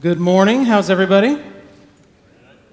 Good morning. How's everybody?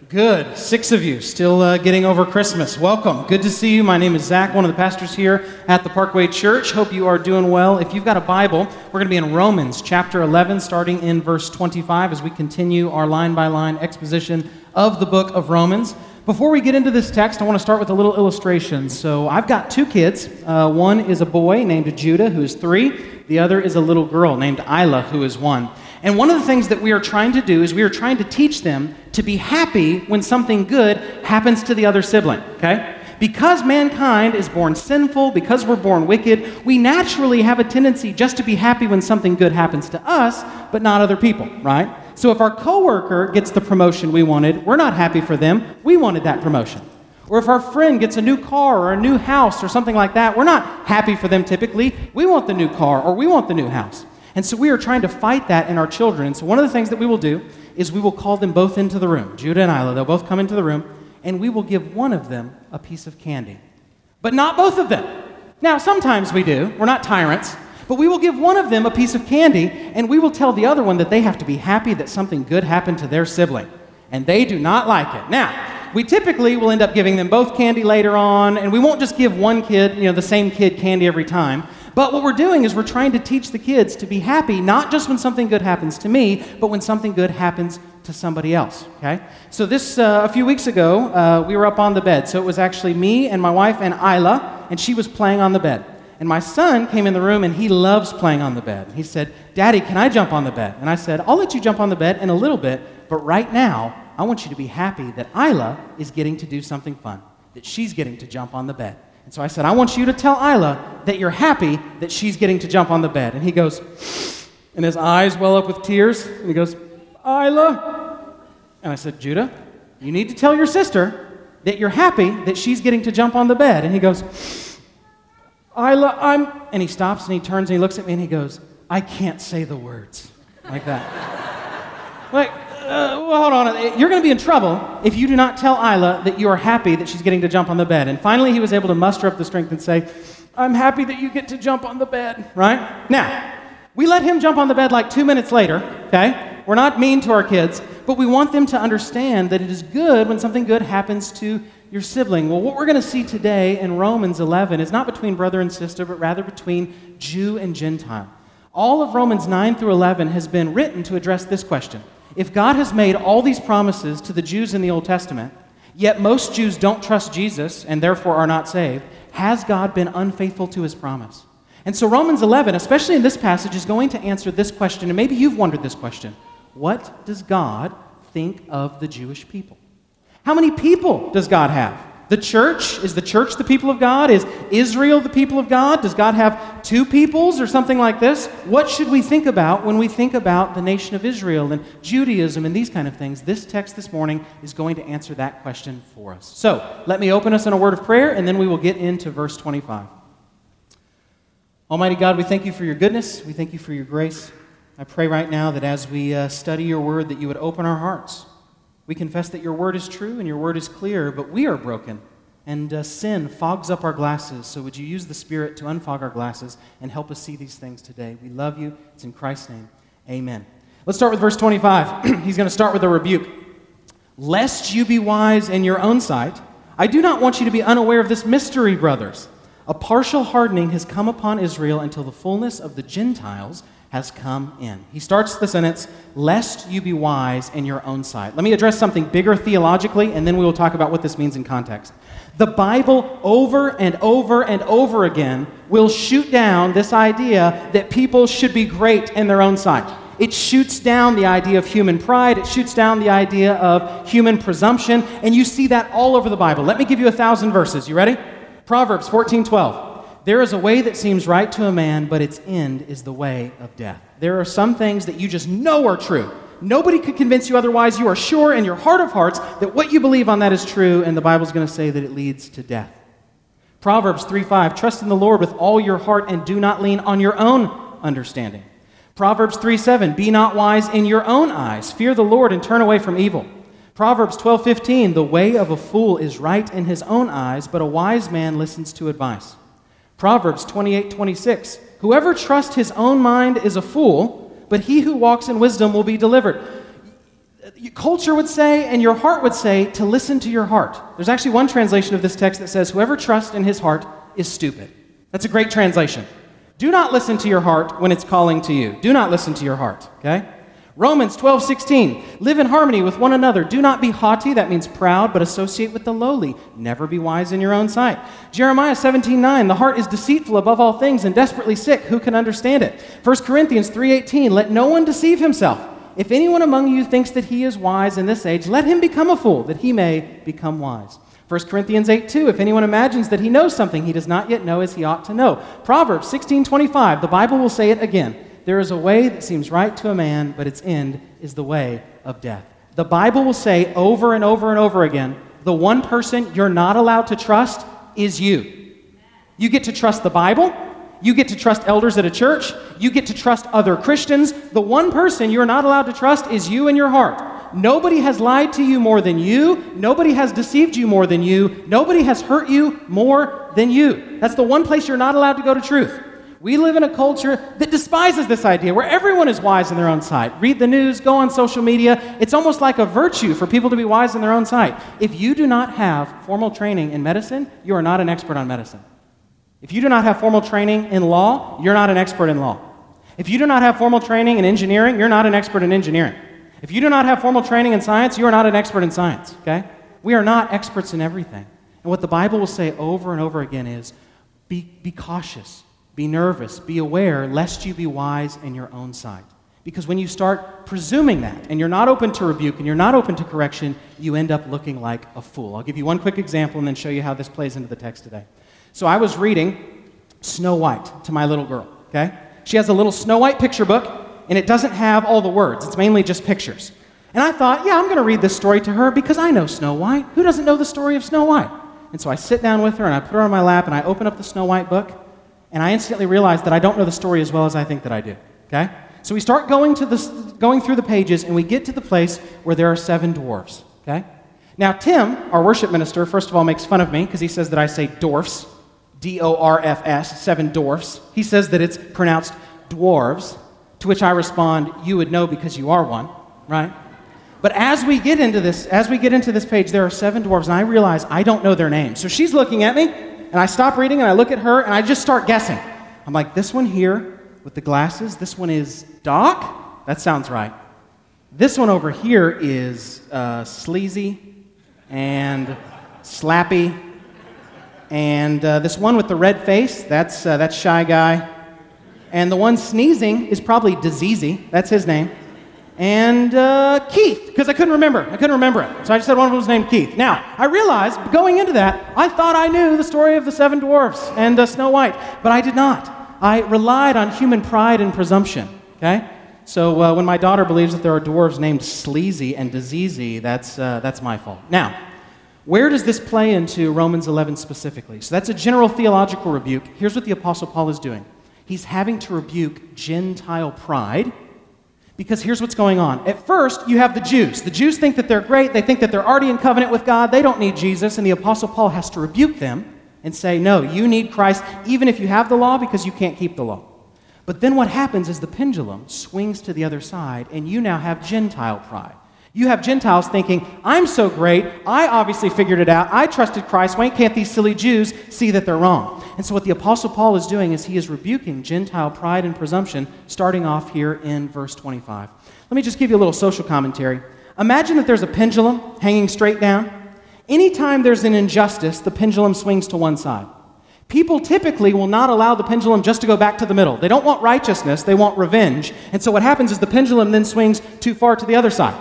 Good. Six of you still uh, getting over Christmas. Welcome. Good to see you. My name is Zach, one of the pastors here at the Parkway Church. Hope you are doing well. If you've got a Bible, we're going to be in Romans chapter 11, starting in verse 25, as we continue our line by line exposition of the book of Romans. Before we get into this text, I want to start with a little illustration. So, I've got two kids. Uh, one is a boy named Judah, who is three, the other is a little girl named Isla, who is one. And one of the things that we are trying to do is we are trying to teach them to be happy when something good happens to the other sibling, okay? Because mankind is born sinful, because we're born wicked, we naturally have a tendency just to be happy when something good happens to us, but not other people, right? So if our coworker gets the promotion we wanted, we're not happy for them. We wanted that promotion. Or if our friend gets a new car or a new house or something like that, we're not happy for them typically. We want the new car or we want the new house. And so we are trying to fight that in our children. And so one of the things that we will do is we will call them both into the room, Judah and Isla. They'll both come into the room, and we will give one of them a piece of candy. But not both of them. Now, sometimes we do. We're not tyrants. But we will give one of them a piece of candy, and we will tell the other one that they have to be happy that something good happened to their sibling. And they do not like it. Now, we typically will end up giving them both candy later on, and we won't just give one kid, you know, the same kid candy every time. But what we're doing is we're trying to teach the kids to be happy, not just when something good happens to me, but when something good happens to somebody else. Okay? So, this, uh, a few weeks ago, uh, we were up on the bed. So, it was actually me and my wife and Isla, and she was playing on the bed. And my son came in the room and he loves playing on the bed. He said, Daddy, can I jump on the bed? And I said, I'll let you jump on the bed in a little bit, but right now, I want you to be happy that Isla is getting to do something fun, that she's getting to jump on the bed. And so I said, I want you to tell Isla that you're happy that she's getting to jump on the bed. And he goes, and his eyes well up with tears. And he goes, Isla. And I said, Judah, you need to tell your sister that you're happy that she's getting to jump on the bed. And he goes, Isla, I'm. And he stops and he turns and he looks at me and he goes, I can't say the words. Like that. like, uh, well, hold on. You're going to be in trouble if you do not tell Isla that you are happy that she's getting to jump on the bed. And finally, he was able to muster up the strength and say, I'm happy that you get to jump on the bed, right? Now, we let him jump on the bed like two minutes later, okay? We're not mean to our kids, but we want them to understand that it is good when something good happens to your sibling. Well, what we're going to see today in Romans 11 is not between brother and sister, but rather between Jew and Gentile. All of Romans 9 through 11 has been written to address this question if God has made all these promises to the Jews in the Old Testament, yet most Jews don't trust Jesus and therefore are not saved, has God been unfaithful to his promise? And so Romans 11, especially in this passage, is going to answer this question, and maybe you've wondered this question What does God think of the Jewish people? How many people does God have? The church? Is the church the people of God? Is Israel the people of God? Does God have two peoples or something like this? What should we think about when we think about the nation of Israel and Judaism and these kind of things? This text this morning is going to answer that question for us. So let me open us in a word of prayer and then we will get into verse 25. Almighty God, we thank you for your goodness. We thank you for your grace. I pray right now that as we uh, study your word, that you would open our hearts we confess that your word is true and your word is clear, but we are broken. And uh, sin fogs up our glasses. So would you use the Spirit to unfog our glasses and help us see these things today? We love you. It's in Christ's name. Amen. Let's start with verse 25. He's going to start with a rebuke. Lest you be wise in your own sight, I do not want you to be unaware of this mystery, brothers. A partial hardening has come upon Israel until the fullness of the Gentiles has come in. He starts the sentence, lest you be wise in your own sight. Let me address something bigger theologically, and then we will talk about what this means in context. The Bible, over and over and over again, will shoot down this idea that people should be great in their own sight. It shoots down the idea of human pride. It shoots down the idea of human presumption. And you see that all over the Bible. Let me give you a thousand verses. You ready? Proverbs 14 12. There is a way that seems right to a man, but its end is the way of death. There are some things that you just know are true. Nobody could convince you otherwise. You are sure in your heart of hearts that what you believe on that is true, and the Bible's going to say that it leads to death. Proverbs 3 5, trust in the Lord with all your heart and do not lean on your own understanding. Proverbs 3 7, be not wise in your own eyes. Fear the Lord and turn away from evil. Proverbs 12 15, the way of a fool is right in his own eyes, but a wise man listens to advice. Proverbs 28 26. Whoever trusts his own mind is a fool, but he who walks in wisdom will be delivered. culture would say and your heart would say to listen to your heart. There's actually one translation of this text that says, Whoever trusts in his heart is stupid. That's a great translation. Do not listen to your heart when it's calling to you. Do not listen to your heart, okay? Romans 12, 16. Live in harmony with one another. Do not be haughty, that means proud, but associate with the lowly. Never be wise in your own sight. Jeremiah 17, 9. The heart is deceitful above all things and desperately sick. Who can understand it? 1 Corinthians 3, 18. Let no one deceive himself. If anyone among you thinks that he is wise in this age, let him become a fool, that he may become wise. 1 Corinthians 8, 2. If anyone imagines that he knows something he does not yet know as he ought to know. Proverbs 16, 25. The Bible will say it again. There is a way that seems right to a man, but its end is the way of death. The Bible will say over and over and over again the one person you're not allowed to trust is you. You get to trust the Bible. You get to trust elders at a church. You get to trust other Christians. The one person you're not allowed to trust is you and your heart. Nobody has lied to you more than you. Nobody has deceived you more than you. Nobody has hurt you more than you. That's the one place you're not allowed to go to truth. We live in a culture that despises this idea, where everyone is wise in their own sight. Read the news, go on social media. It's almost like a virtue for people to be wise in their own sight. If you do not have formal training in medicine, you are not an expert on medicine. If you do not have formal training in law, you're not an expert in law. If you do not have formal training in engineering, you're not an expert in engineering. If you do not have formal training in science, you are not an expert in science, okay? We are not experts in everything. And what the Bible will say over and over again is be, be cautious be nervous, be aware, lest you be wise in your own sight. Because when you start presuming that, and you're not open to rebuke, and you're not open to correction, you end up looking like a fool. I'll give you one quick example and then show you how this plays into the text today. So I was reading Snow White to my little girl, okay? She has a little Snow White picture book, and it doesn't have all the words, it's mainly just pictures. And I thought, yeah, I'm going to read this story to her because I know Snow White. Who doesn't know the story of Snow White? And so I sit down with her and I put her on my lap and I open up the Snow White book and I instantly realize that I don't know the story as well as I think that I do. Okay? So we start going, to going through the pages, and we get to the place where there are seven dwarfs. Okay? Now, Tim, our worship minister, first of all makes fun of me because he says that I say dwarfs, D O R F S, seven dwarfs. He says that it's pronounced dwarves, to which I respond, You would know because you are one, right? But as we get into this, as we get into this page, there are seven dwarves, and I realize I don't know their names. So she's looking at me, and I stop reading and I look at her and I just start guessing. I'm like, this one here with the glasses, this one is Doc? That sounds right. This one over here is uh, sleazy and slappy. And uh, this one with the red face, that's, uh, that's Shy Guy. And the one sneezing is probably Diseasy. That's his name and uh, Keith, because I couldn't remember. I couldn't remember it. So I just said one of them was named Keith. Now, I realized going into that, I thought I knew the story of the seven dwarfs and uh, Snow White, but I did not. I relied on human pride and presumption, okay? So uh, when my daughter believes that there are dwarves named Sleazy and Diseasy, that's, uh, that's my fault. Now, where does this play into Romans 11 specifically? So that's a general theological rebuke. Here's what the Apostle Paul is doing he's having to rebuke Gentile pride because here's what's going on. At first, you have the Jews. The Jews think that they're great. They think that they're already in covenant with God. They don't need Jesus. And the Apostle Paul has to rebuke them and say, No, you need Christ even if you have the law because you can't keep the law. But then what happens is the pendulum swings to the other side, and you now have Gentile pride. You have Gentiles thinking, I'm so great. I obviously figured it out. I trusted Christ. Why can't these silly Jews see that they're wrong? And so, what the Apostle Paul is doing is he is rebuking Gentile pride and presumption, starting off here in verse 25. Let me just give you a little social commentary. Imagine that there's a pendulum hanging straight down. Anytime there's an injustice, the pendulum swings to one side. People typically will not allow the pendulum just to go back to the middle. They don't want righteousness, they want revenge. And so what happens is the pendulum then swings too far to the other side.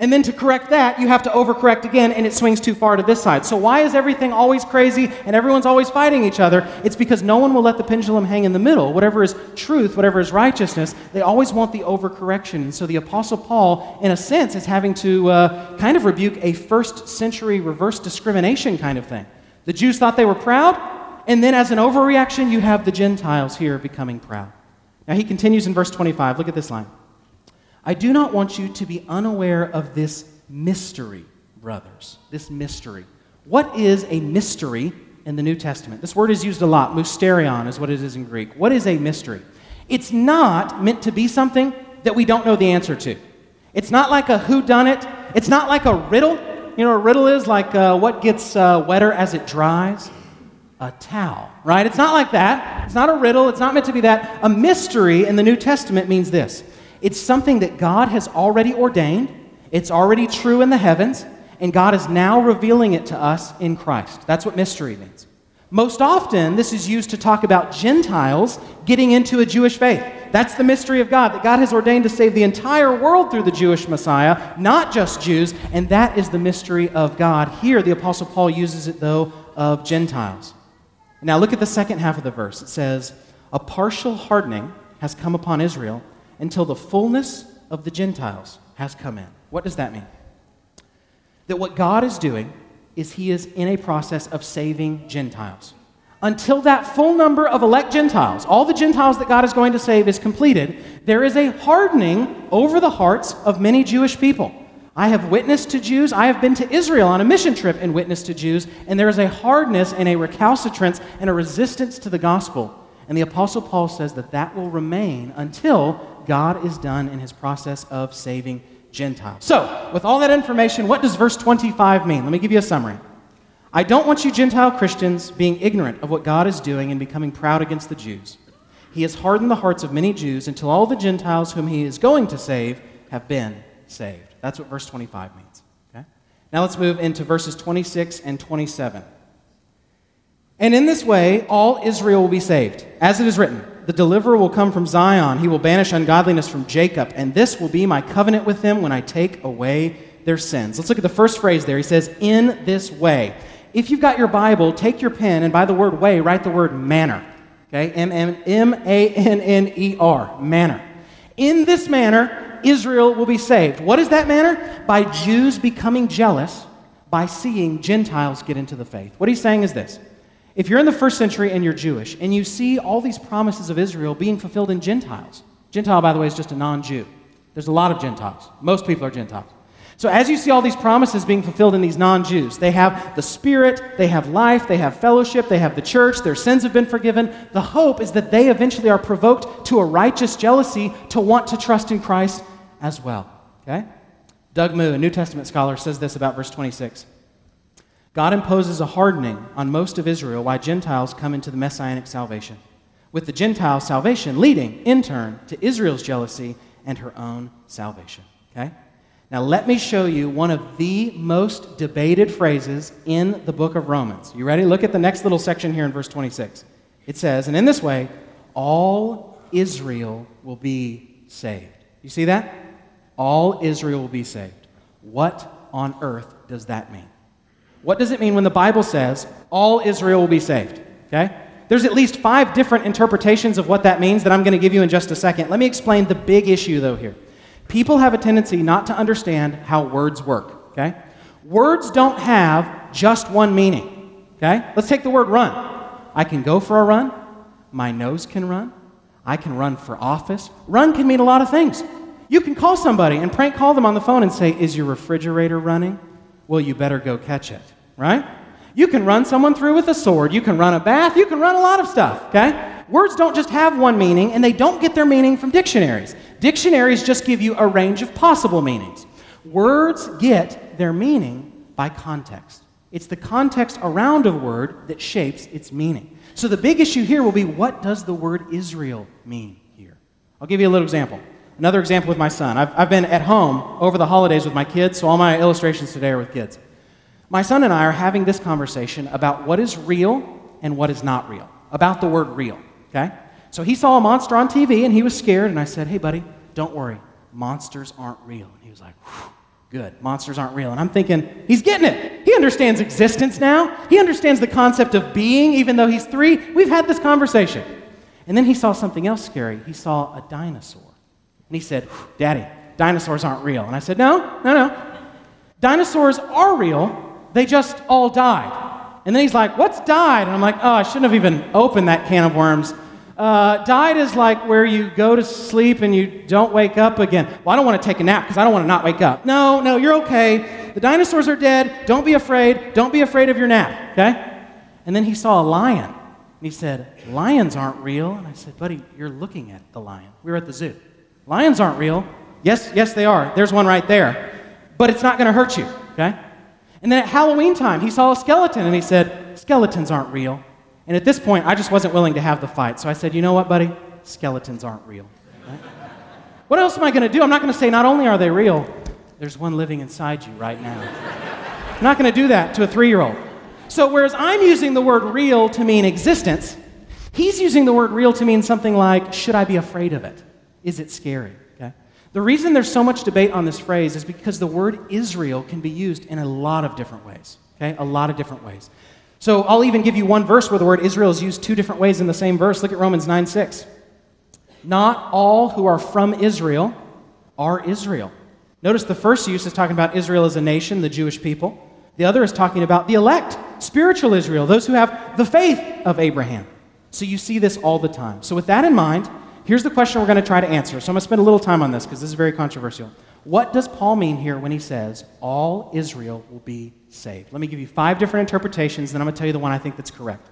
And then to correct that, you have to overcorrect again, and it swings too far to this side. So, why is everything always crazy and everyone's always fighting each other? It's because no one will let the pendulum hang in the middle. Whatever is truth, whatever is righteousness, they always want the overcorrection. And so, the Apostle Paul, in a sense, is having to uh, kind of rebuke a first century reverse discrimination kind of thing. The Jews thought they were proud, and then as an overreaction, you have the Gentiles here becoming proud. Now, he continues in verse 25. Look at this line. I do not want you to be unaware of this mystery, brothers. This mystery. What is a mystery in the New Testament? This word is used a lot. Mysterion is what it is in Greek. What is a mystery? It's not meant to be something that we don't know the answer to. It's not like a who done it. It's not like a riddle. You know, a riddle is like uh, what gets uh, wetter as it dries? A towel, right? It's not like that. It's not a riddle. It's not meant to be that. A mystery in the New Testament means this it's something that God has already ordained, it's already true in the heavens, and God is now revealing it to us in Christ. That's what mystery means. Most often, this is used to talk about Gentiles getting into a Jewish faith. That's the mystery of God, that God has ordained to save the entire world through the Jewish Messiah, not just Jews, and that is the mystery of God. Here, the Apostle Paul uses it, though, of Gentiles. Now, look at the second half of the verse. It says, A partial hardening has come upon Israel until the fullness of the Gentiles has come in. What does that mean? That what God is doing is He is in a process of saving Gentiles until that full number of elect Gentiles, all the Gentiles that God is going to save, is completed, there is a hardening over the hearts of many Jewish people. I have witnessed to Jews. I have been to Israel on a mission trip and witnessed to Jews, and there is a hardness and a recalcitrance and a resistance to the gospel. And the Apostle Paul says that that will remain until God is done in his process of saving Gentiles. So, with all that information, what does verse 25 mean? Let me give you a summary. I don't want you Gentile Christians being ignorant of what God is doing and becoming proud against the Jews. He has hardened the hearts of many Jews until all the Gentiles whom he is going to save have been saved. That's what verse 25 means. Okay? Now let's move into verses 26 and 27. And in this way, all Israel will be saved. As it is written, the deliverer will come from Zion. He will banish ungodliness from Jacob, and this will be my covenant with them when I take away their sins. Let's look at the first phrase there. He says, In this way. If you've got your Bible, take your pen and by the word way, write the word manner. Okay? M A N N E R. Manner. In this manner, Israel will be saved. What is that manner? By Jews becoming jealous by seeing Gentiles get into the faith. What he's saying is this. If you're in the first century and you're Jewish and you see all these promises of Israel being fulfilled in Gentiles, Gentile, by the way, is just a non Jew. There's a lot of Gentiles. Most people are Gentiles. So, as you see all these promises being fulfilled in these non Jews, they have the Spirit, they have life, they have fellowship, they have the church, their sins have been forgiven. The hope is that they eventually are provoked to a righteous jealousy to want to trust in Christ as well. Okay? Doug Moo, a New Testament scholar, says this about verse 26. God imposes a hardening on most of Israel while Gentiles come into the messianic salvation, with the Gentile salvation leading, in turn, to Israel's jealousy and her own salvation. Okay? Now, let me show you one of the most debated phrases in the book of Romans. You ready? Look at the next little section here in verse 26. It says, And in this way, all Israel will be saved. You see that? All Israel will be saved. What on earth does that mean? What does it mean when the Bible says all Israel will be saved? Okay? There's at least five different interpretations of what that means that I'm going to give you in just a second. Let me explain the big issue, though, here. People have a tendency not to understand how words work, okay? Words don't have just one meaning, okay? Let's take the word run. I can go for a run. My nose can run. I can run for office. Run can mean a lot of things. You can call somebody and prank call them on the phone and say, Is your refrigerator running? Well, you better go catch it, right? You can run someone through with a sword. You can run a bath. You can run a lot of stuff, okay? Words don't just have one meaning, and they don't get their meaning from dictionaries. Dictionaries just give you a range of possible meanings. Words get their meaning by context. It's the context around a word that shapes its meaning. So the big issue here will be what does the word Israel mean here? I'll give you a little example. Another example with my son. I've, I've been at home over the holidays with my kids, so all my illustrations today are with kids. My son and I are having this conversation about what is real and what is not real, about the word real. Okay? So he saw a monster on TV and he was scared, and I said, Hey, buddy, don't worry. Monsters aren't real. And he was like, Good, monsters aren't real. And I'm thinking, he's getting it. He understands existence now. He understands the concept of being, even though he's three. We've had this conversation. And then he saw something else scary. He saw a dinosaur. And he said, Daddy, dinosaurs aren't real. And I said, No, no, no. Dinosaurs are real, they just all died. And then he's like, What's died? And I'm like, Oh, I shouldn't have even opened that can of worms. Uh, died is like where you go to sleep and you don't wake up again. Well, I don't want to take a nap because I don't want to not wake up. No, no, you're okay. The dinosaurs are dead. Don't be afraid. Don't be afraid of your nap, okay? And then he saw a lion. And he said, Lions aren't real. And I said, Buddy, you're looking at the lion. We were at the zoo. Lions aren't real. Yes, yes, they are. There's one right there. But it's not going to hurt you, okay? And then at Halloween time, he saw a skeleton and he said, Skeletons aren't real. And at this point, I just wasn't willing to have the fight. So I said, You know what, buddy? Skeletons aren't real. Right? What else am I going to do? I'm not going to say, Not only are they real, there's one living inside you right now. I'm not going to do that to a three year old. So, whereas I'm using the word real to mean existence, he's using the word real to mean something like, Should I be afraid of it? Is it scary? Okay? The reason there's so much debate on this phrase is because the word Israel can be used in a lot of different ways. Okay? A lot of different ways. So I'll even give you one verse where the word Israel is used two different ways in the same verse. Look at Romans 9 6. Not all who are from Israel are Israel. Notice the first use is talking about Israel as a nation, the Jewish people. The other is talking about the elect, spiritual Israel, those who have the faith of Abraham. So you see this all the time. So, with that in mind, here's the question we're going to try to answer. So, I'm going to spend a little time on this because this is very controversial. What does Paul mean here when he says, all Israel will be saved? Let me give you five different interpretations, then I'm going to tell you the one I think that's correct.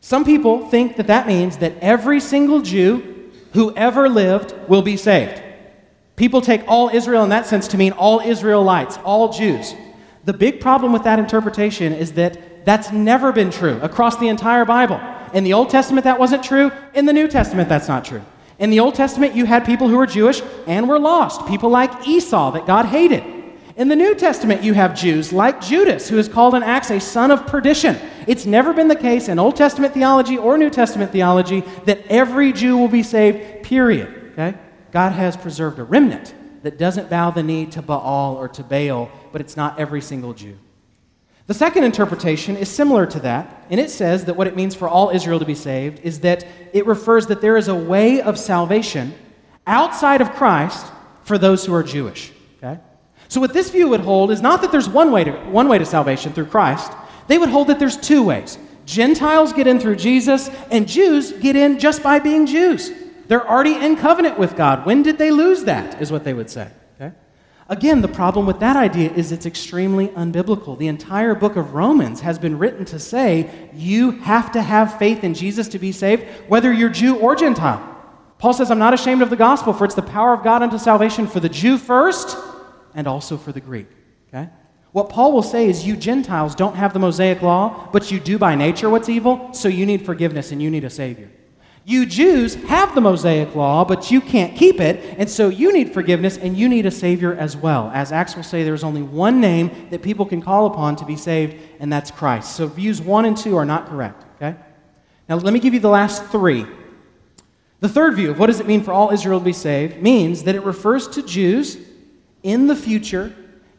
Some people think that that means that every single Jew who ever lived will be saved. People take all Israel in that sense to mean all Israelites, all Jews. The big problem with that interpretation is that that's never been true across the entire Bible. In the Old Testament, that wasn't true. In the New Testament, that's not true. In the Old Testament, you had people who were Jewish and were lost, people like Esau that God hated. In the New Testament, you have Jews like Judas, who is called in Acts a son of perdition. It's never been the case in Old Testament theology or New Testament theology that every Jew will be saved, period. Okay? God has preserved a remnant that doesn't bow the knee to Baal or to Baal, but it's not every single Jew. The second interpretation is similar to that, and it says that what it means for all Israel to be saved is that it refers that there is a way of salvation outside of Christ for those who are Jewish. Okay? So what this view would hold is not that there's one way to, one way to salvation through Christ. They would hold that there's two ways. Gentiles get in through Jesus, and Jews get in just by being Jews. They're already in covenant with God. When did they lose that? Is what they would say. Again, the problem with that idea is it's extremely unbiblical. The entire book of Romans has been written to say you have to have faith in Jesus to be saved, whether you're Jew or Gentile. Paul says, I'm not ashamed of the gospel, for it's the power of God unto salvation for the Jew first and also for the Greek. Okay? What Paul will say is, you Gentiles don't have the Mosaic law, but you do by nature what's evil, so you need forgiveness and you need a Savior. You Jews have the Mosaic law, but you can't keep it, and so you need forgiveness and you need a Savior as well. As Acts will say, there's only one name that people can call upon to be saved, and that's Christ. So views one and two are not correct, okay? Now let me give you the last three. The third view of what does it mean for all Israel to be saved means that it refers to Jews in the future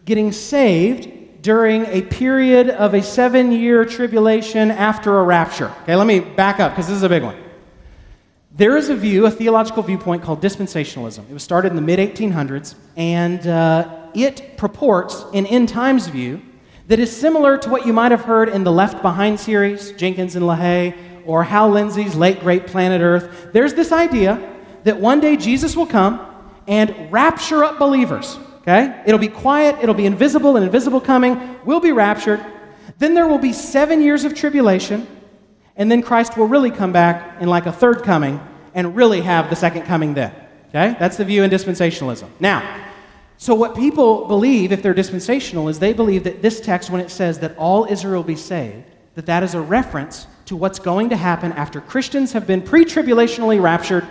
getting saved during a period of a seven year tribulation after a rapture. Okay, let me back up because this is a big one. There is a view, a theological viewpoint called dispensationalism. It was started in the mid 1800s, and uh, it purports an end times view that is similar to what you might have heard in the Left Behind series, Jenkins and LaHaye, or Hal Lindsey's late great Planet Earth. There's this idea that one day Jesus will come and rapture up believers. Okay? It'll be quiet, it'll be invisible, and invisible coming We'll be raptured. Then there will be seven years of tribulation, and then Christ will really come back in like a third coming and really have the second coming then. Okay? That's the view in dispensationalism. Now, so what people believe if they're dispensational is they believe that this text when it says that all Israel be saved, that that is a reference to what's going to happen after Christians have been pre-tribulationally raptured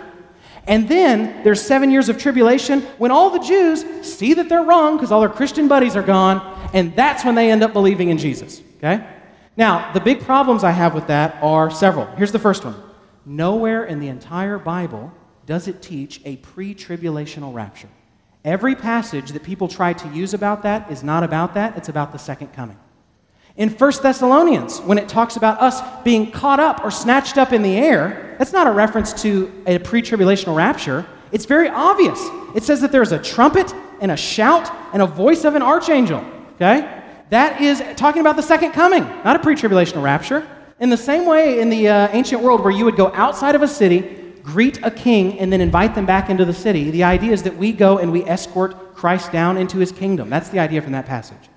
and then there's seven years of tribulation when all the Jews see that they're wrong because all their Christian buddies are gone, and that's when they end up believing in Jesus. Okay? Now, the big problems I have with that are several. Here's the first one Nowhere in the entire Bible does it teach a pre tribulational rapture. Every passage that people try to use about that is not about that, it's about the second coming. In 1 Thessalonians, when it talks about us being caught up or snatched up in the air, that's not a reference to a pre tribulational rapture. It's very obvious. It says that there's a trumpet and a shout and a voice of an archangel. Okay? That is talking about the second coming, not a pre tribulational rapture. In the same way, in the uh, ancient world, where you would go outside of a city, greet a king, and then invite them back into the city, the idea is that we go and we escort Christ down into his kingdom. That's the idea from that passage.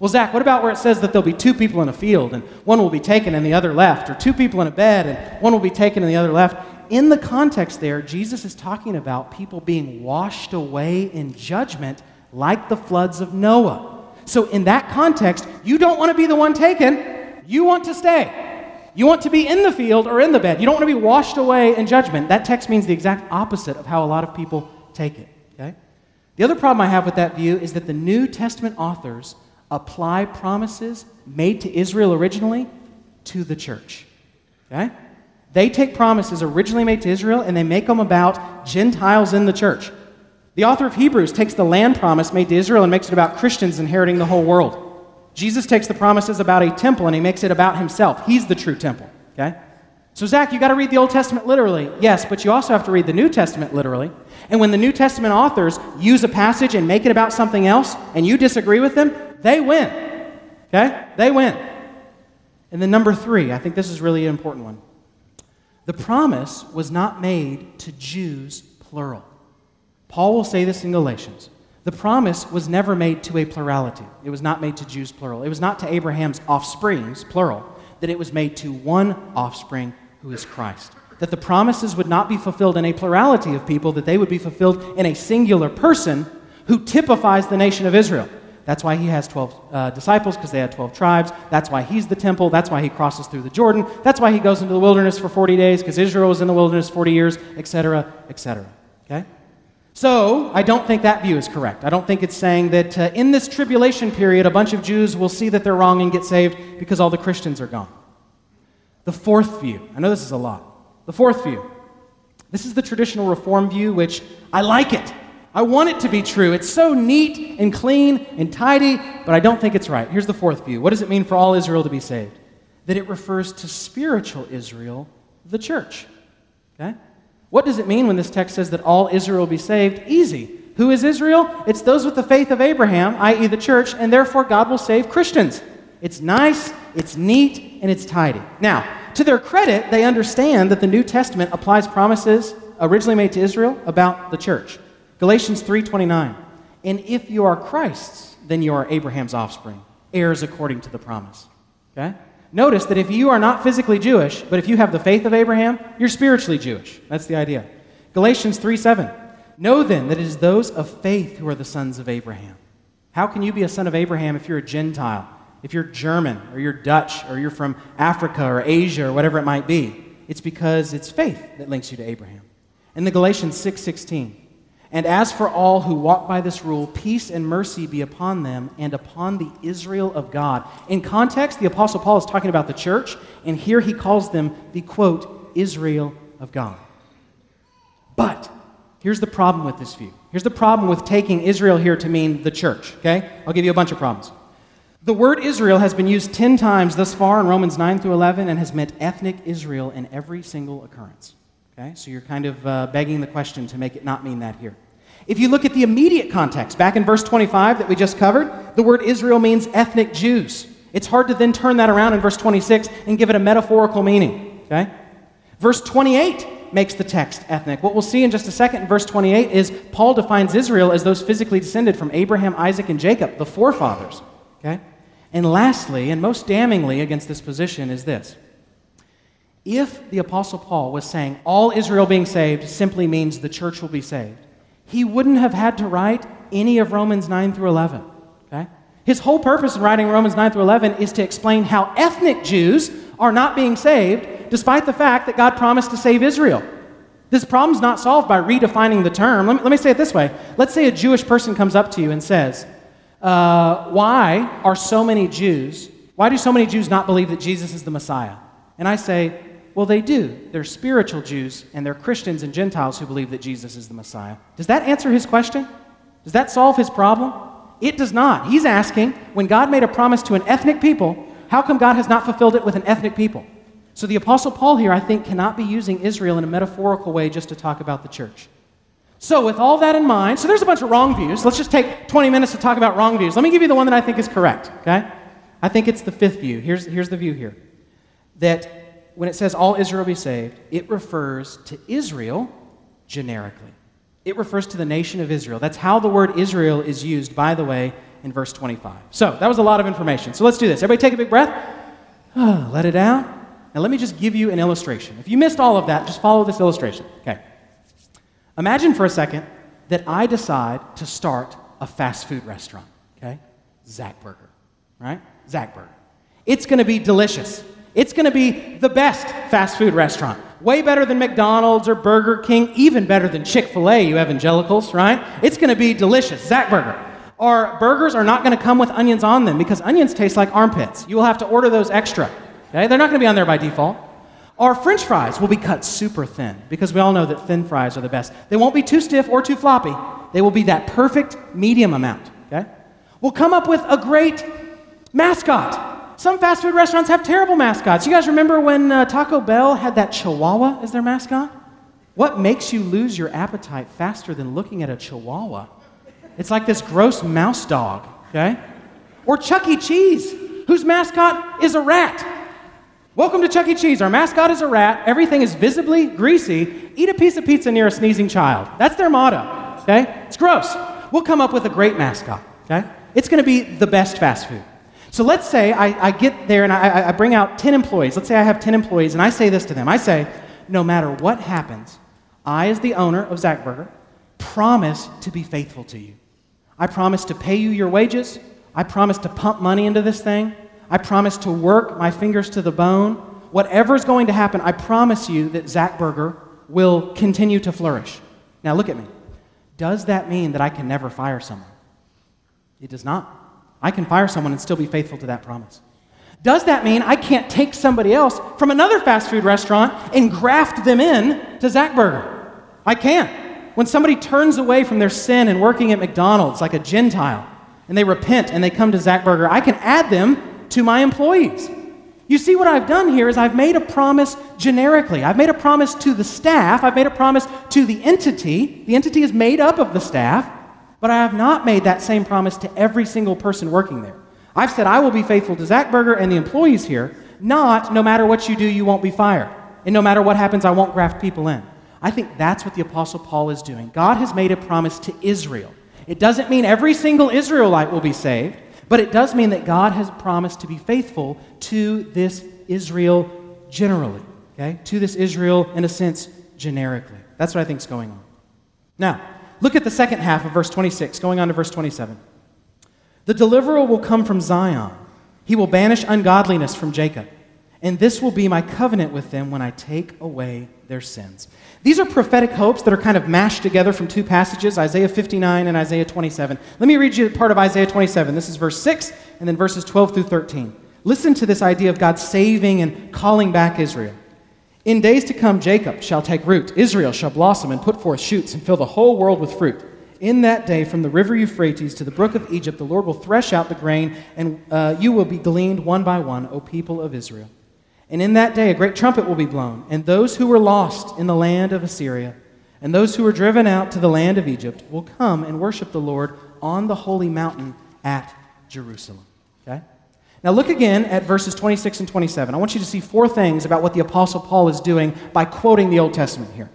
Well, Zach, what about where it says that there'll be two people in a field and one will be taken and the other left, or two people in a bed and one will be taken and the other left? in the context there, Jesus is talking about people being washed away in judgment like the floods of Noah. So, in that context, you don't want to be the one taken, you want to stay. You want to be in the field or in the bed. You don't want to be washed away in judgment. That text means the exact opposite of how a lot of people take it. Okay? The other problem I have with that view is that the New Testament authors apply promises made to Israel originally to the church. Okay? They take promises originally made to Israel and they make them about Gentiles in the church. The author of Hebrews takes the land promise made to Israel and makes it about Christians inheriting the whole world. Jesus takes the promises about a temple and he makes it about himself. He's the true temple. Okay? So, Zach, you got to read the Old Testament literally. Yes, but you also have to read the New Testament literally. And when the New Testament authors use a passage and make it about something else, and you disagree with them, they win. Okay? They win. And then, number three, I think this is really an important one. The promise was not made to Jews, plural. Paul will say this in Galatians. The promise was never made to a plurality. It was not made to Jews, plural. It was not to Abraham's offsprings, plural, that it was made to one offspring who is Christ. That the promises would not be fulfilled in a plurality of people, that they would be fulfilled in a singular person who typifies the nation of Israel. That's why he has 12 uh, disciples, because they had 12 tribes. That's why he's the temple. That's why he crosses through the Jordan. That's why he goes into the wilderness for 40 days, because Israel was in the wilderness 40 years, etc., etc. So, I don't think that view is correct. I don't think it's saying that uh, in this tribulation period, a bunch of Jews will see that they're wrong and get saved because all the Christians are gone. The fourth view, I know this is a lot. The fourth view, this is the traditional reform view, which I like it. I want it to be true. It's so neat and clean and tidy, but I don't think it's right. Here's the fourth view. What does it mean for all Israel to be saved? That it refers to spiritual Israel, the church. Okay? What does it mean when this text says that all Israel will be saved? Easy. Who is Israel? It's those with the faith of Abraham, i.e., the church, and therefore God will save Christians. It's nice, it's neat, and it's tidy. Now, to their credit, they understand that the New Testament applies promises originally made to Israel about the church. Galatians 3:29. And if you are Christ's, then you are Abraham's offspring, heirs according to the promise. Okay? Notice that if you are not physically Jewish, but if you have the faith of Abraham, you're spiritually Jewish. That's the idea. Galatians 3 7. Know then that it is those of faith who are the sons of Abraham. How can you be a son of Abraham if you're a Gentile, if you're German, or you're Dutch, or you're from Africa or Asia, or whatever it might be? It's because it's faith that links you to Abraham. In the Galatians 6 16, and as for all who walk by this rule, peace and mercy be upon them and upon the Israel of God. In context, the Apostle Paul is talking about the church, and here he calls them the quote, Israel of God. But here's the problem with this view. Here's the problem with taking Israel here to mean the church, okay? I'll give you a bunch of problems. The word Israel has been used 10 times thus far in Romans 9 through 11 and has meant ethnic Israel in every single occurrence. Okay? So you're kind of uh, begging the question to make it not mean that here. If you look at the immediate context, back in verse 25 that we just covered, the word Israel means ethnic Jews. It's hard to then turn that around in verse 26 and give it a metaphorical meaning. Okay? Verse 28 makes the text ethnic. What we'll see in just a second in verse 28 is Paul defines Israel as those physically descended from Abraham, Isaac, and Jacob, the forefathers. Okay? And lastly, and most damningly against this position, is this if the Apostle Paul was saying all Israel being saved simply means the church will be saved, he wouldn't have had to write any of Romans 9 through 11. Okay? His whole purpose in writing Romans 9 through 11 is to explain how ethnic Jews are not being saved, despite the fact that God promised to save Israel. This problem's not solved by redefining the term. Let me, let me say it this way. Let's say a Jewish person comes up to you and says, uh, Why are so many Jews, why do so many Jews not believe that Jesus is the Messiah? And I say, well, they do. They're spiritual Jews, and they're Christians and Gentiles who believe that Jesus is the Messiah. Does that answer his question? Does that solve his problem? It does not. He's asking when God made a promise to an ethnic people, how come God has not fulfilled it with an ethnic people? So the Apostle Paul here, I think, cannot be using Israel in a metaphorical way just to talk about the church. So, with all that in mind, so there's a bunch of wrong views. Let's just take 20 minutes to talk about wrong views. Let me give you the one that I think is correct, okay? I think it's the fifth view. Here's, here's the view here that when it says all Israel be saved, it refers to Israel generically. It refers to the nation of Israel. That's how the word Israel is used, by the way, in verse 25. So, that was a lot of information. So, let's do this. Everybody take a big breath. let it out. Now, let me just give you an illustration. If you missed all of that, just follow this illustration. Okay. Imagine for a second that I decide to start a fast food restaurant. Okay. Zach Burger, right? Zach Burger. It's going to be delicious. It's going to be the best fast food restaurant. Way better than McDonald's or Burger King, even better than Chick fil A, you evangelicals, right? It's going to be delicious. Zach Burger. Our burgers are not going to come with onions on them because onions taste like armpits. You will have to order those extra. Okay? They're not going to be on there by default. Our french fries will be cut super thin because we all know that thin fries are the best. They won't be too stiff or too floppy. They will be that perfect medium amount. Okay? We'll come up with a great mascot. Some fast food restaurants have terrible mascots. You guys remember when uh, Taco Bell had that chihuahua as their mascot? What makes you lose your appetite faster than looking at a chihuahua? It's like this gross mouse dog, okay? Or Chuck E. Cheese, whose mascot is a rat. Welcome to Chuck E. Cheese. Our mascot is a rat. Everything is visibly greasy. Eat a piece of pizza near a sneezing child. That's their motto, okay? It's gross. We'll come up with a great mascot, okay? It's to be the best fast food. So let's say I, I get there and I, I bring out 10 employees. Let's say I have 10 employees and I say this to them I say, no matter what happens, I, as the owner of Zach Burger, promise to be faithful to you. I promise to pay you your wages. I promise to pump money into this thing. I promise to work my fingers to the bone. Whatever's going to happen, I promise you that Zach Burger will continue to flourish. Now, look at me. Does that mean that I can never fire someone? It does not. I can fire someone and still be faithful to that promise. Does that mean I can't take somebody else from another fast food restaurant and graft them in to Zach Burger? I can't. When somebody turns away from their sin and working at McDonald's like a Gentile, and they repent and they come to Zach Burger, I can add them to my employees. You see, what I've done here is I've made a promise generically. I've made a promise to the staff, I've made a promise to the entity. The entity is made up of the staff, but I have not made that same promise to every single person working there. I've said I will be faithful to Zach Burger and the employees here, not no matter what you do, you won't be fired. And no matter what happens, I won't graft people in. I think that's what the Apostle Paul is doing. God has made a promise to Israel. It doesn't mean every single Israelite will be saved, but it does mean that God has promised to be faithful to this Israel generally, okay? To this Israel, in a sense, generically. That's what I think is going on. Now, look at the second half of verse 26, going on to verse 27. The deliverer will come from Zion, he will banish ungodliness from Jacob, and this will be my covenant with them when I take away their sins. These are prophetic hopes that are kind of mashed together from two passages, Isaiah 59 and Isaiah 27. Let me read you part of Isaiah 27. This is verse 6 and then verses 12 through 13. Listen to this idea of God saving and calling back Israel. In days to come, Jacob shall take root, Israel shall blossom and put forth shoots and fill the whole world with fruit. In that day, from the river Euphrates to the brook of Egypt, the Lord will thresh out the grain, and uh, you will be gleaned one by one, O people of Israel. And in that day, a great trumpet will be blown, and those who were lost in the land of Assyria and those who were driven out to the land of Egypt will come and worship the Lord on the holy mountain at Jerusalem. Okay? Now, look again at verses 26 and 27. I want you to see four things about what the Apostle Paul is doing by quoting the Old Testament here.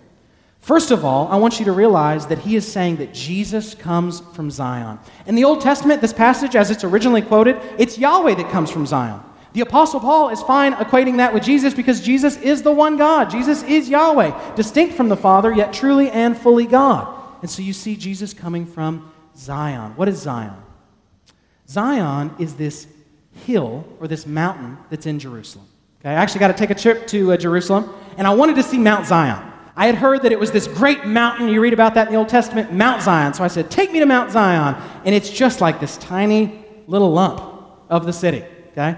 First of all, I want you to realize that he is saying that Jesus comes from Zion. In the Old Testament, this passage, as it's originally quoted, it's Yahweh that comes from Zion. The Apostle Paul is fine equating that with Jesus because Jesus is the one God. Jesus is Yahweh, distinct from the Father, yet truly and fully God. And so you see Jesus coming from Zion. What is Zion? Zion is this hill or this mountain that's in Jerusalem. Okay, I actually got to take a trip to uh, Jerusalem, and I wanted to see Mount Zion. I had heard that it was this great mountain. You read about that in the Old Testament, Mount Zion. So I said, Take me to Mount Zion. And it's just like this tiny little lump of the city. Okay?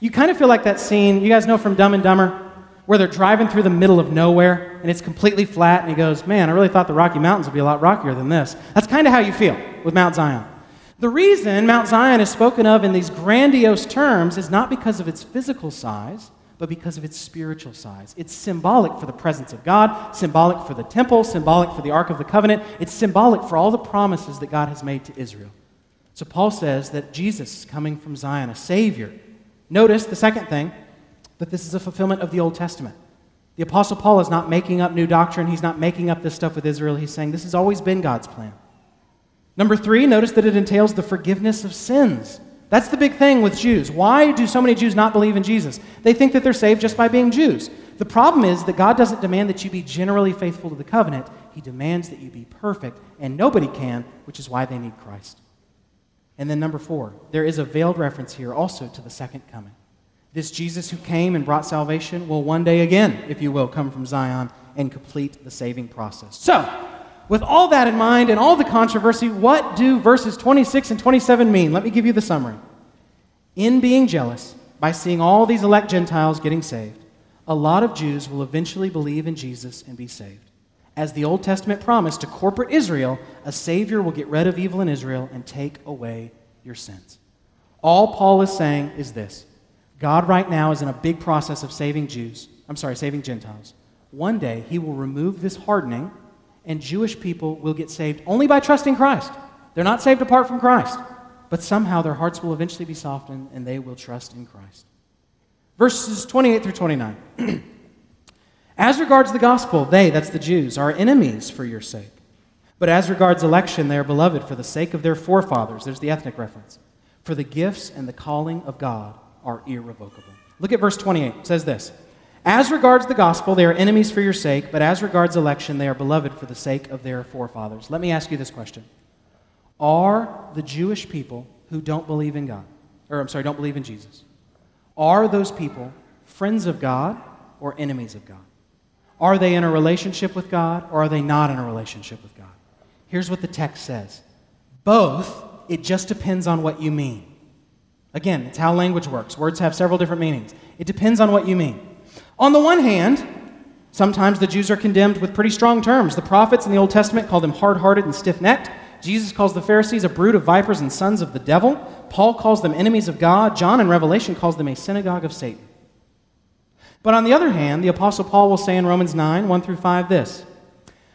You kind of feel like that scene, you guys know from Dumb and Dumber, where they're driving through the middle of nowhere and it's completely flat, and he goes, Man, I really thought the Rocky Mountains would be a lot rockier than this. That's kind of how you feel with Mount Zion. The reason Mount Zion is spoken of in these grandiose terms is not because of its physical size, but because of its spiritual size. It's symbolic for the presence of God, symbolic for the temple, symbolic for the Ark of the Covenant. It's symbolic for all the promises that God has made to Israel. So Paul says that Jesus is coming from Zion, a Savior Notice the second thing that this is a fulfillment of the Old Testament. The Apostle Paul is not making up new doctrine. He's not making up this stuff with Israel. He's saying this has always been God's plan. Number three, notice that it entails the forgiveness of sins. That's the big thing with Jews. Why do so many Jews not believe in Jesus? They think that they're saved just by being Jews. The problem is that God doesn't demand that you be generally faithful to the covenant, He demands that you be perfect, and nobody can, which is why they need Christ. And then, number four, there is a veiled reference here also to the second coming. This Jesus who came and brought salvation will one day again, if you will, come from Zion and complete the saving process. So, with all that in mind and all the controversy, what do verses 26 and 27 mean? Let me give you the summary. In being jealous, by seeing all these elect Gentiles getting saved, a lot of Jews will eventually believe in Jesus and be saved. As the Old Testament promised to corporate Israel, a Savior will get rid of evil in Israel and take away your sins. All Paul is saying is this God right now is in a big process of saving Jews. I'm sorry, saving Gentiles. One day, he will remove this hardening, and Jewish people will get saved only by trusting Christ. They're not saved apart from Christ, but somehow their hearts will eventually be softened and they will trust in Christ. Verses 28 through 29. as regards the gospel, they, that's the Jews, are enemies for your sake. But as regards election, they are beloved for the sake of their forefathers. There's the ethnic reference. For the gifts and the calling of God are irrevocable. Look at verse 28. It says this As regards the gospel, they are enemies for your sake, but as regards election, they are beloved for the sake of their forefathers. Let me ask you this question Are the Jewish people who don't believe in God, or I'm sorry, don't believe in Jesus, are those people friends of God or enemies of God? Are they in a relationship with God or are they not in a relationship with God? Here's what the text says both, it just depends on what you mean. Again, it's how language works. Words have several different meanings. It depends on what you mean. On the one hand, sometimes the Jews are condemned with pretty strong terms. The prophets in the Old Testament called them hard hearted and stiff necked. Jesus calls the Pharisees a brood of vipers and sons of the devil. Paul calls them enemies of God. John in Revelation calls them a synagogue of Satan. But on the other hand, the Apostle Paul will say in Romans 9 1 through 5 this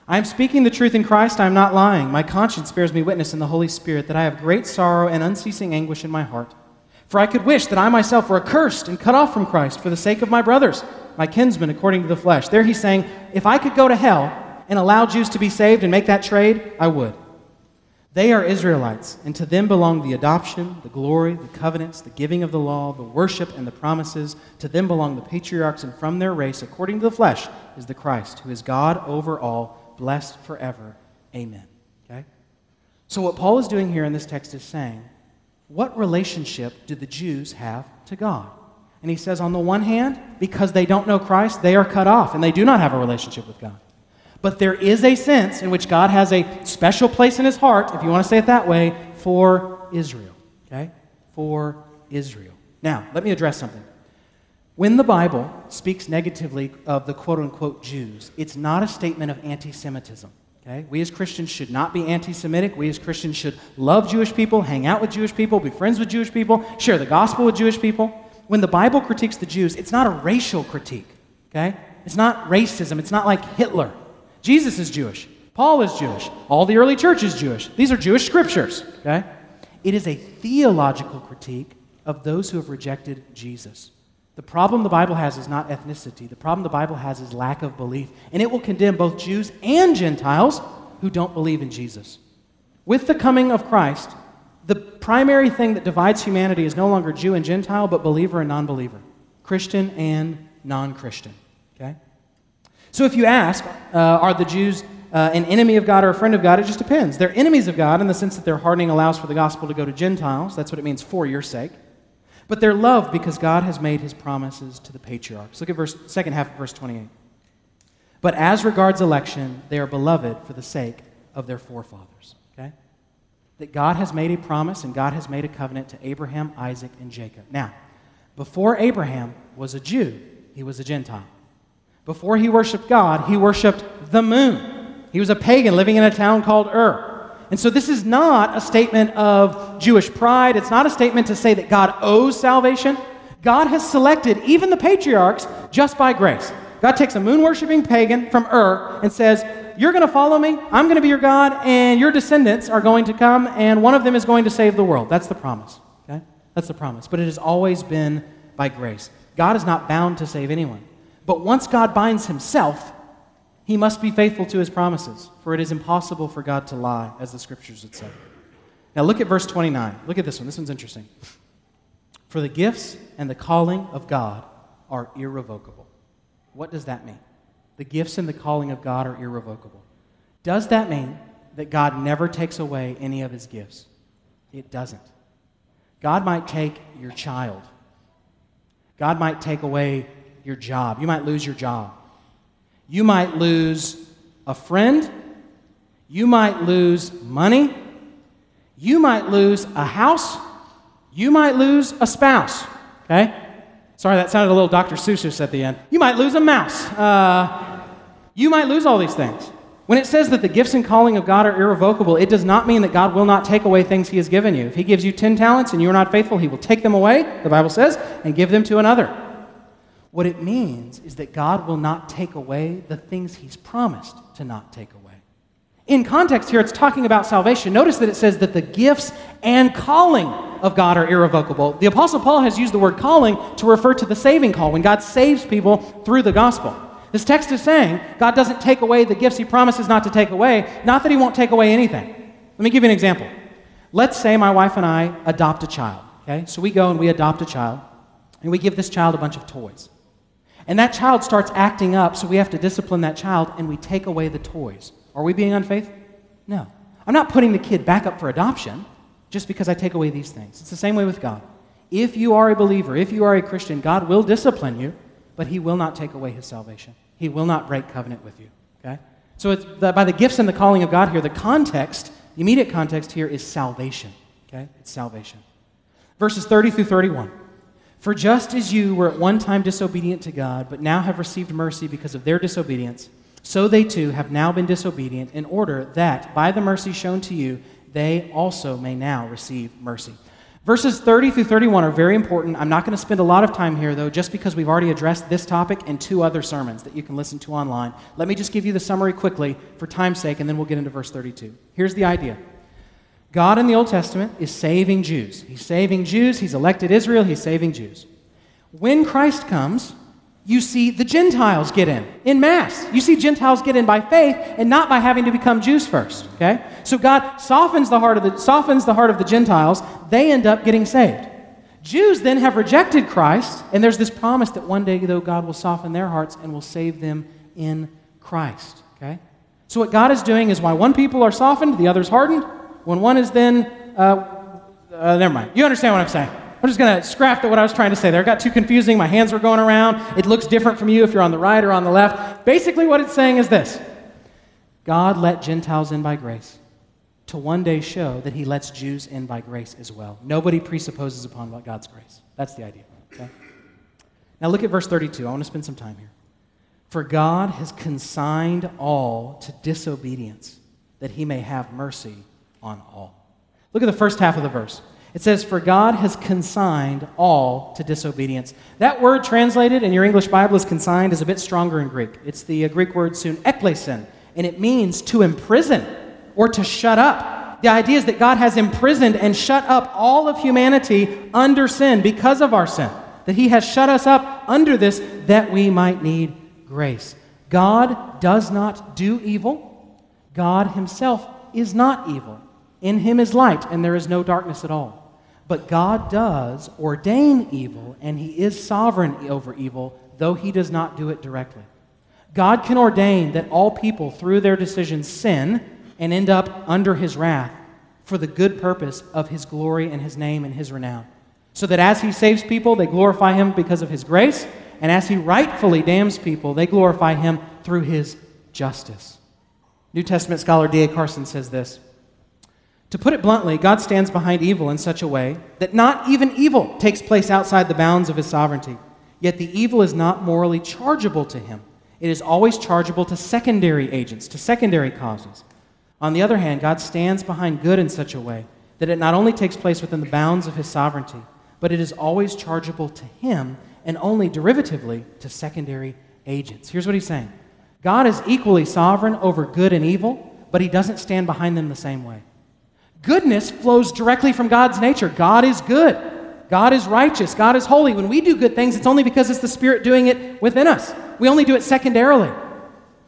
I am speaking the truth in Christ, I am not lying. My conscience bears me witness in the Holy Spirit that I have great sorrow and unceasing anguish in my heart. For I could wish that I myself were accursed and cut off from Christ for the sake of my brothers, my kinsmen according to the flesh. There he's saying, if I could go to hell and allow Jews to be saved and make that trade, I would. They are Israelites, and to them belong the adoption, the glory, the covenants, the giving of the law, the worship, and the promises. To them belong the patriarchs, and from their race, according to the flesh, is the Christ, who is God over all, blessed forever. Amen. Okay? So, what Paul is doing here in this text is saying, what relationship do the Jews have to God? And he says, on the one hand, because they don't know Christ, they are cut off, and they do not have a relationship with God. But there is a sense in which God has a special place in his heart, if you want to say it that way, for Israel. Okay? For Israel. Now, let me address something. When the Bible speaks negatively of the quote unquote Jews, it's not a statement of anti Semitism. Okay? We as Christians should not be anti Semitic. We as Christians should love Jewish people, hang out with Jewish people, be friends with Jewish people, share the gospel with Jewish people. When the Bible critiques the Jews, it's not a racial critique. Okay? It's not racism. It's not like Hitler. Jesus is Jewish. Paul is Jewish. All the early church is Jewish. These are Jewish scriptures, okay? It is a theological critique of those who have rejected Jesus. The problem the Bible has is not ethnicity. The problem the Bible has is lack of belief. And it will condemn both Jews and Gentiles who don't believe in Jesus. With the coming of Christ, the primary thing that divides humanity is no longer Jew and Gentile, but believer and non believer, Christian and non Christian. Okay? So if you ask, uh, are the Jews uh, an enemy of God or a friend of God? It just depends. They're enemies of God in the sense that their hardening allows for the gospel to go to Gentiles. That's what it means for your sake. But they're loved because God has made his promises to the patriarchs. Look at verse second half of verse 28. But as regards election, they are beloved for the sake of their forefathers. That God has made a promise and God has made a covenant to Abraham, Isaac, and Jacob. Now, before Abraham was a Jew, he was a Gentile. Before he worshiped God, he worshiped the moon. He was a pagan living in a town called Ur. And so this is not a statement of Jewish pride. It's not a statement to say that God owes salvation. God has selected even the patriarchs just by grace. God takes a moon worshiping pagan from Ur and says, You're going to follow me, I'm going to be your God, and your descendants are going to come, and one of them is going to save the world. That's the promise. Okay? That's the promise. But it has always been by grace. God is not bound to save anyone. But once God binds himself, he must be faithful to his promises, for it is impossible for God to lie, as the scriptures would say. Now look at verse 29. Look at this one. This one's interesting. For the gifts and the calling of God are irrevocable. What does that mean? The gifts and the calling of God are irrevocable. Does that mean that God never takes away any of his gifts? It doesn't. God might take your child. God might take away your job. You might lose your job. You might lose a friend. You might lose money. You might lose a house. You might lose a spouse. Okay? Sorry, that sounded a little Dr. Seussish at the end. You might lose a mouse. Uh, you might lose all these things. When it says that the gifts and calling of God are irrevocable, it does not mean that God will not take away things He has given you. If He gives you 10 talents and you are not faithful, He will take them away, the Bible says, and give them to another. What it means is that God will not take away the things He's promised to not take away. In context here, it's talking about salvation. Notice that it says that the gifts and calling of God are irrevocable. The Apostle Paul has used the word calling to refer to the saving call, when God saves people through the gospel. This text is saying God doesn't take away the gifts he promises not to take away, not that he won't take away anything. Let me give you an example. Let's say my wife and I adopt a child, okay? So we go and we adopt a child, and we give this child a bunch of toys. And that child starts acting up, so we have to discipline that child, and we take away the toys. Are we being unfaithful? No. I'm not putting the kid back up for adoption just because I take away these things. It's the same way with God. If you are a believer, if you are a Christian, God will discipline you, but He will not take away His salvation. He will not break covenant with you. Okay? So it's the, by the gifts and the calling of God here, the context, the immediate context here is salvation. Okay? It's salvation. Verses 30 through 31. For just as you were at one time disobedient to God, but now have received mercy because of their disobedience, so they too have now been disobedient, in order that, by the mercy shown to you, they also may now receive mercy. Verses 30 through 31 are very important. I'm not going to spend a lot of time here, though, just because we've already addressed this topic in two other sermons that you can listen to online. Let me just give you the summary quickly for time's sake, and then we'll get into verse 32. Here's the idea God in the Old Testament is saving Jews. He's saving Jews, He's elected Israel, He's saving Jews. When Christ comes, you see the Gentiles get in in mass. You see Gentiles get in by faith and not by having to become Jews first. Okay? So God softens the heart of the softens the heart of the Gentiles. They end up getting saved. Jews then have rejected Christ, and there's this promise that one day, though, God will soften their hearts and will save them in Christ. Okay? So what God is doing is why one people are softened, the others hardened. When one is then, uh, uh, never mind. You understand what I'm saying? I'm just going to scrap that. what I was trying to say there. It got too confusing. My hands were going around. It looks different from you if you're on the right or on the left. Basically, what it's saying is this God let Gentiles in by grace to one day show that he lets Jews in by grace as well. Nobody presupposes upon what God's grace. That's the idea. Okay? Now look at verse 32. I want to spend some time here. For God has consigned all to disobedience, that he may have mercy on all. Look at the first half of the verse. It says, For God has consigned all to disobedience. That word translated in your English Bible as consigned is a bit stronger in Greek. It's the uh, Greek word soon, eklesin, and it means to imprison or to shut up. The idea is that God has imprisoned and shut up all of humanity under sin because of our sin. That He has shut us up under this that we might need grace. God does not do evil, God Himself is not evil. In Him is light, and there is no darkness at all. But God does ordain evil, and He is sovereign over evil, though He does not do it directly. God can ordain that all people, through their decisions, sin and end up under His wrath for the good purpose of His glory and His name and His renown. So that as He saves people, they glorify Him because of His grace, and as He rightfully damns people, they glorify Him through His justice. New Testament scholar D.A. Carson says this. To put it bluntly, God stands behind evil in such a way that not even evil takes place outside the bounds of his sovereignty. Yet the evil is not morally chargeable to him. It is always chargeable to secondary agents, to secondary causes. On the other hand, God stands behind good in such a way that it not only takes place within the bounds of his sovereignty, but it is always chargeable to him and only derivatively to secondary agents. Here's what he's saying God is equally sovereign over good and evil, but he doesn't stand behind them the same way. Goodness flows directly from God's nature. God is good. God is righteous. God is holy. When we do good things, it's only because it's the Spirit doing it within us. We only do it secondarily.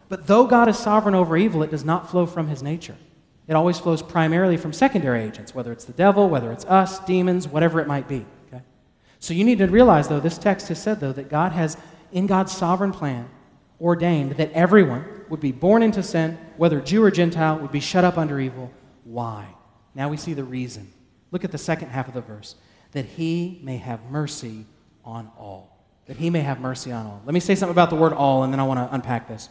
But though God is sovereign over evil, it does not flow from his nature. It always flows primarily from secondary agents, whether it's the devil, whether it's us, demons, whatever it might be. Okay? So you need to realize, though, this text has said, though, that God has, in God's sovereign plan, ordained that everyone would be born into sin, whether Jew or Gentile, would be shut up under evil. Why? Now we see the reason. Look at the second half of the verse that he may have mercy on all. That he may have mercy on all. Let me say something about the word all, and then I want to unpack this.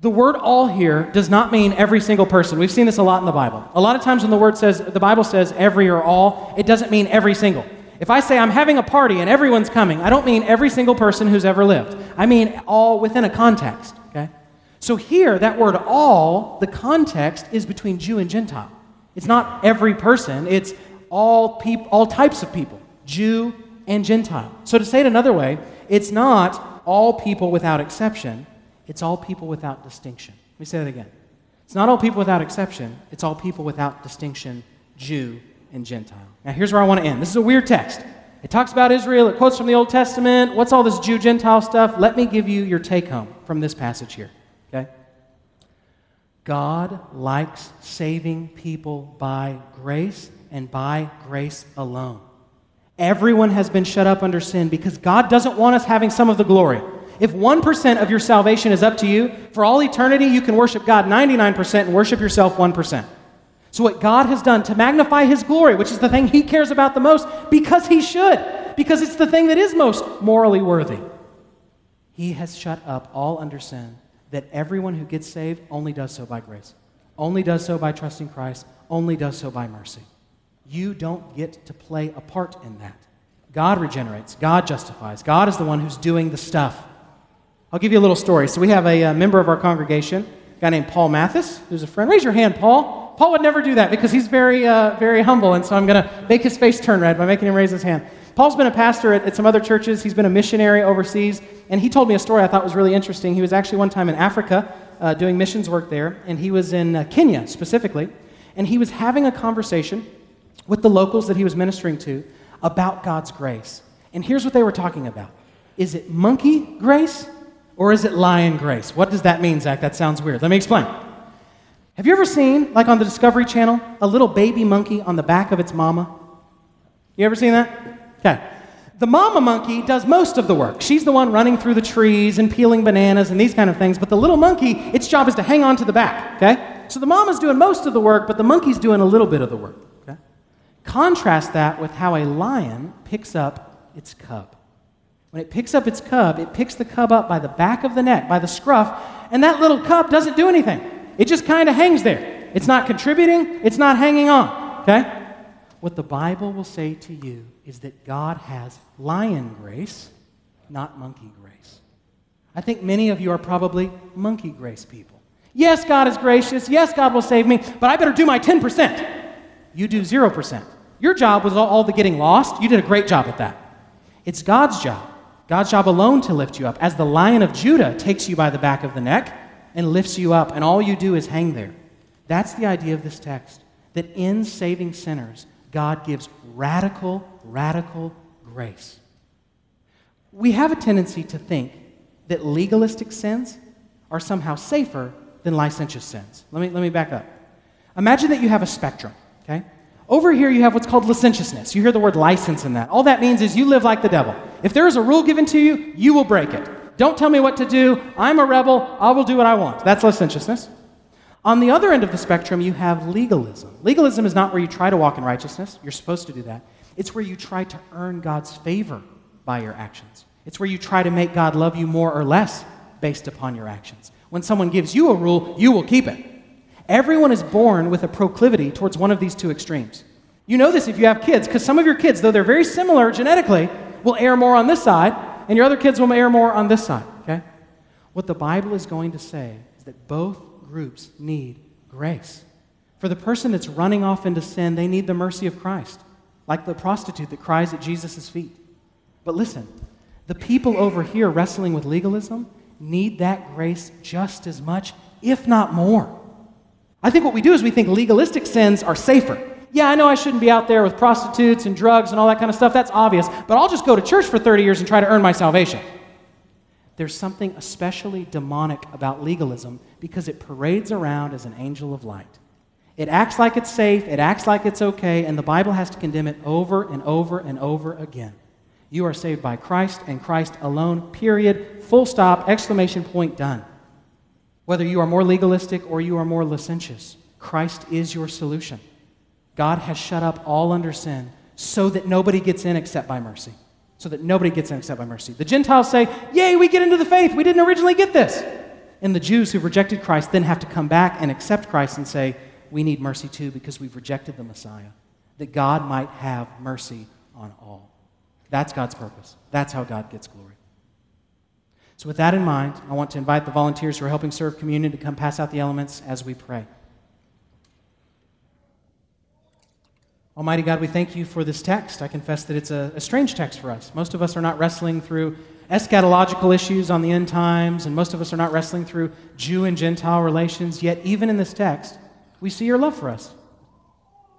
The word all here does not mean every single person. We've seen this a lot in the Bible. A lot of times when the word says, the Bible says every or all, it doesn't mean every single. If I say I'm having a party and everyone's coming, I don't mean every single person who's ever lived. I mean all within a context, okay? So here, that word all, the context is between Jew and Gentile. It's not every person, it's all, peop- all types of people, Jew and Gentile. So to say it another way, it's not all people without exception, it's all people without distinction. Let me say that again. It's not all people without exception, it's all people without distinction, Jew and Gentile. Now, here's where I want to end. This is a weird text. It talks about Israel, it quotes from the Old Testament. What's all this Jew Gentile stuff? Let me give you your take home from this passage here, okay? God likes saving people by grace and by grace alone. Everyone has been shut up under sin because God doesn't want us having some of the glory. If 1% of your salvation is up to you, for all eternity, you can worship God 99% and worship yourself 1%. So, what God has done to magnify His glory, which is the thing He cares about the most, because He should, because it's the thing that is most morally worthy, He has shut up all under sin, that everyone who gets saved only does so by grace, only does so by trusting Christ, only does so by mercy. You don't get to play a part in that. God regenerates, God justifies, God is the one who's doing the stuff. I'll give you a little story. So, we have a, a member of our congregation, a guy named Paul Mathis, who's a friend. Raise your hand, Paul. Paul would never do that because he's very, uh, very humble, and so I'm going to make his face turn red by making him raise his hand. Paul's been a pastor at, at, some other churches. He's been a missionary overseas, and he told me a story I thought was really interesting. He was actually one time in Africa uh, doing missions work there, and he was in uh, Kenya specifically, and he was having a conversation with the locals that he was ministering to about God's grace. And here's what they were talking about Is it monkey grace or is it lion grace? What does that mean, Zach? That sounds weird. Let me explain. Have you ever seen, like on the Discovery Channel, a little baby monkey on the back of its mama? You ever seen that? Okay. The mama monkey does most of the work. She's the one running through the trees and peeling bananas and these kind of things, but the little monkey, its job is to hang on to the back, okay? So the mama's doing most of the work, but the monkey's doing a little bit of the work, okay? Contrast that with how a lion picks up its cub. When it picks up its cub, it picks the cub up by the back of the neck, by the scruff, and that little cub doesn't do anything. It just kind of hangs there. It's not contributing, it's not hanging on. Okay? What the Bible will say to you is that God has lion grace, not monkey grace. I think many of you are probably monkey grace people. Yes, God is gracious. Yes, God will save me, but I better do my 10%. You do 0%. Your job was all the getting lost. You did a great job at that. It's God's job, God's job alone to lift you up. As the lion of Judah takes you by the back of the neck, and lifts you up, and all you do is hang there. That's the idea of this text that in saving sinners, God gives radical, radical grace. We have a tendency to think that legalistic sins are somehow safer than licentious sins. Let me, let me back up. Imagine that you have a spectrum, okay? Over here, you have what's called licentiousness. You hear the word license in that. All that means is you live like the devil. If there is a rule given to you, you will break it. Don't tell me what to do. I'm a rebel. I will do what I want. That's licentiousness. On the other end of the spectrum, you have legalism. Legalism is not where you try to walk in righteousness. You're supposed to do that. It's where you try to earn God's favor by your actions. It's where you try to make God love you more or less based upon your actions. When someone gives you a rule, you will keep it. Everyone is born with a proclivity towards one of these two extremes. You know this if you have kids, because some of your kids, though they're very similar genetically, will err more on this side, and your other kids will err more on this side, okay? What the Bible is going to say is that both groups need grace. For the person that's running off into sin, they need the mercy of Christ, like the prostitute that cries at Jesus' feet. But listen, the people over here wrestling with legalism need that grace just as much, if not more. I think what we do is we think legalistic sins are safer. Yeah, I know I shouldn't be out there with prostitutes and drugs and all that kind of stuff. That's obvious. But I'll just go to church for 30 years and try to earn my salvation. There's something especially demonic about legalism because it parades around as an angel of light. It acts like it's safe, it acts like it's okay, and the Bible has to condemn it over and over and over again. You are saved by Christ and Christ alone, period, full stop, exclamation point, done. Whether you are more legalistic or you are more licentious, Christ is your solution. God has shut up all under sin so that nobody gets in except by mercy. So that nobody gets in except by mercy. The Gentiles say, Yay, we get into the faith. We didn't originally get this. And the Jews who've rejected Christ then have to come back and accept Christ and say, We need mercy too because we've rejected the Messiah. That God might have mercy on all. That's God's purpose. That's how God gets glory. So, with that in mind, I want to invite the volunteers who are helping serve communion to come pass out the elements as we pray. Almighty God, we thank you for this text. I confess that it's a, a, strange text for us. Most of us are not wrestling through eschatological issues on the end times, and most of us are not wrestling through Jew and Gentile relations. Yet, even in this text, we see your love for us.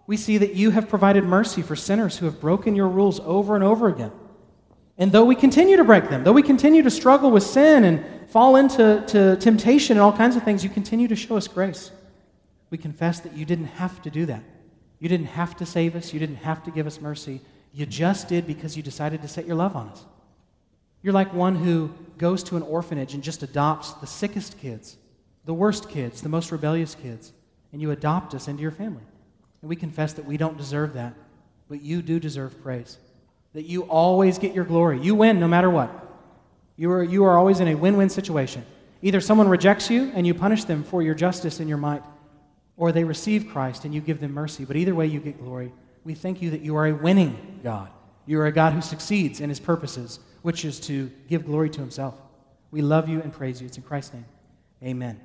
We see that you have provided mercy for sinners who have broken your rules over and over again. And though we continue to break them, though we continue to struggle with sin and fall into to temptation and all kinds of things, you continue to show us grace. We confess that you didn't have to do that. You didn't have to save us. You didn't have to give us mercy. You just did because you decided to set your love on us. You're like one who goes to an orphanage and just adopts the sickest kids, the worst kids, the most rebellious kids, and you adopt us into your family. And we confess that we don't deserve that, but you do deserve praise. That you always get your glory. You win no matter what. You are, you are always in a win win situation. Either someone rejects you and you punish them for your justice and your might, or they receive Christ and you give them mercy. But either way, you get glory. We thank you that you are a winning God. You are a God who succeeds in his purposes, which is to give glory to himself. We love you and praise you. It's in Christ's name. Amen.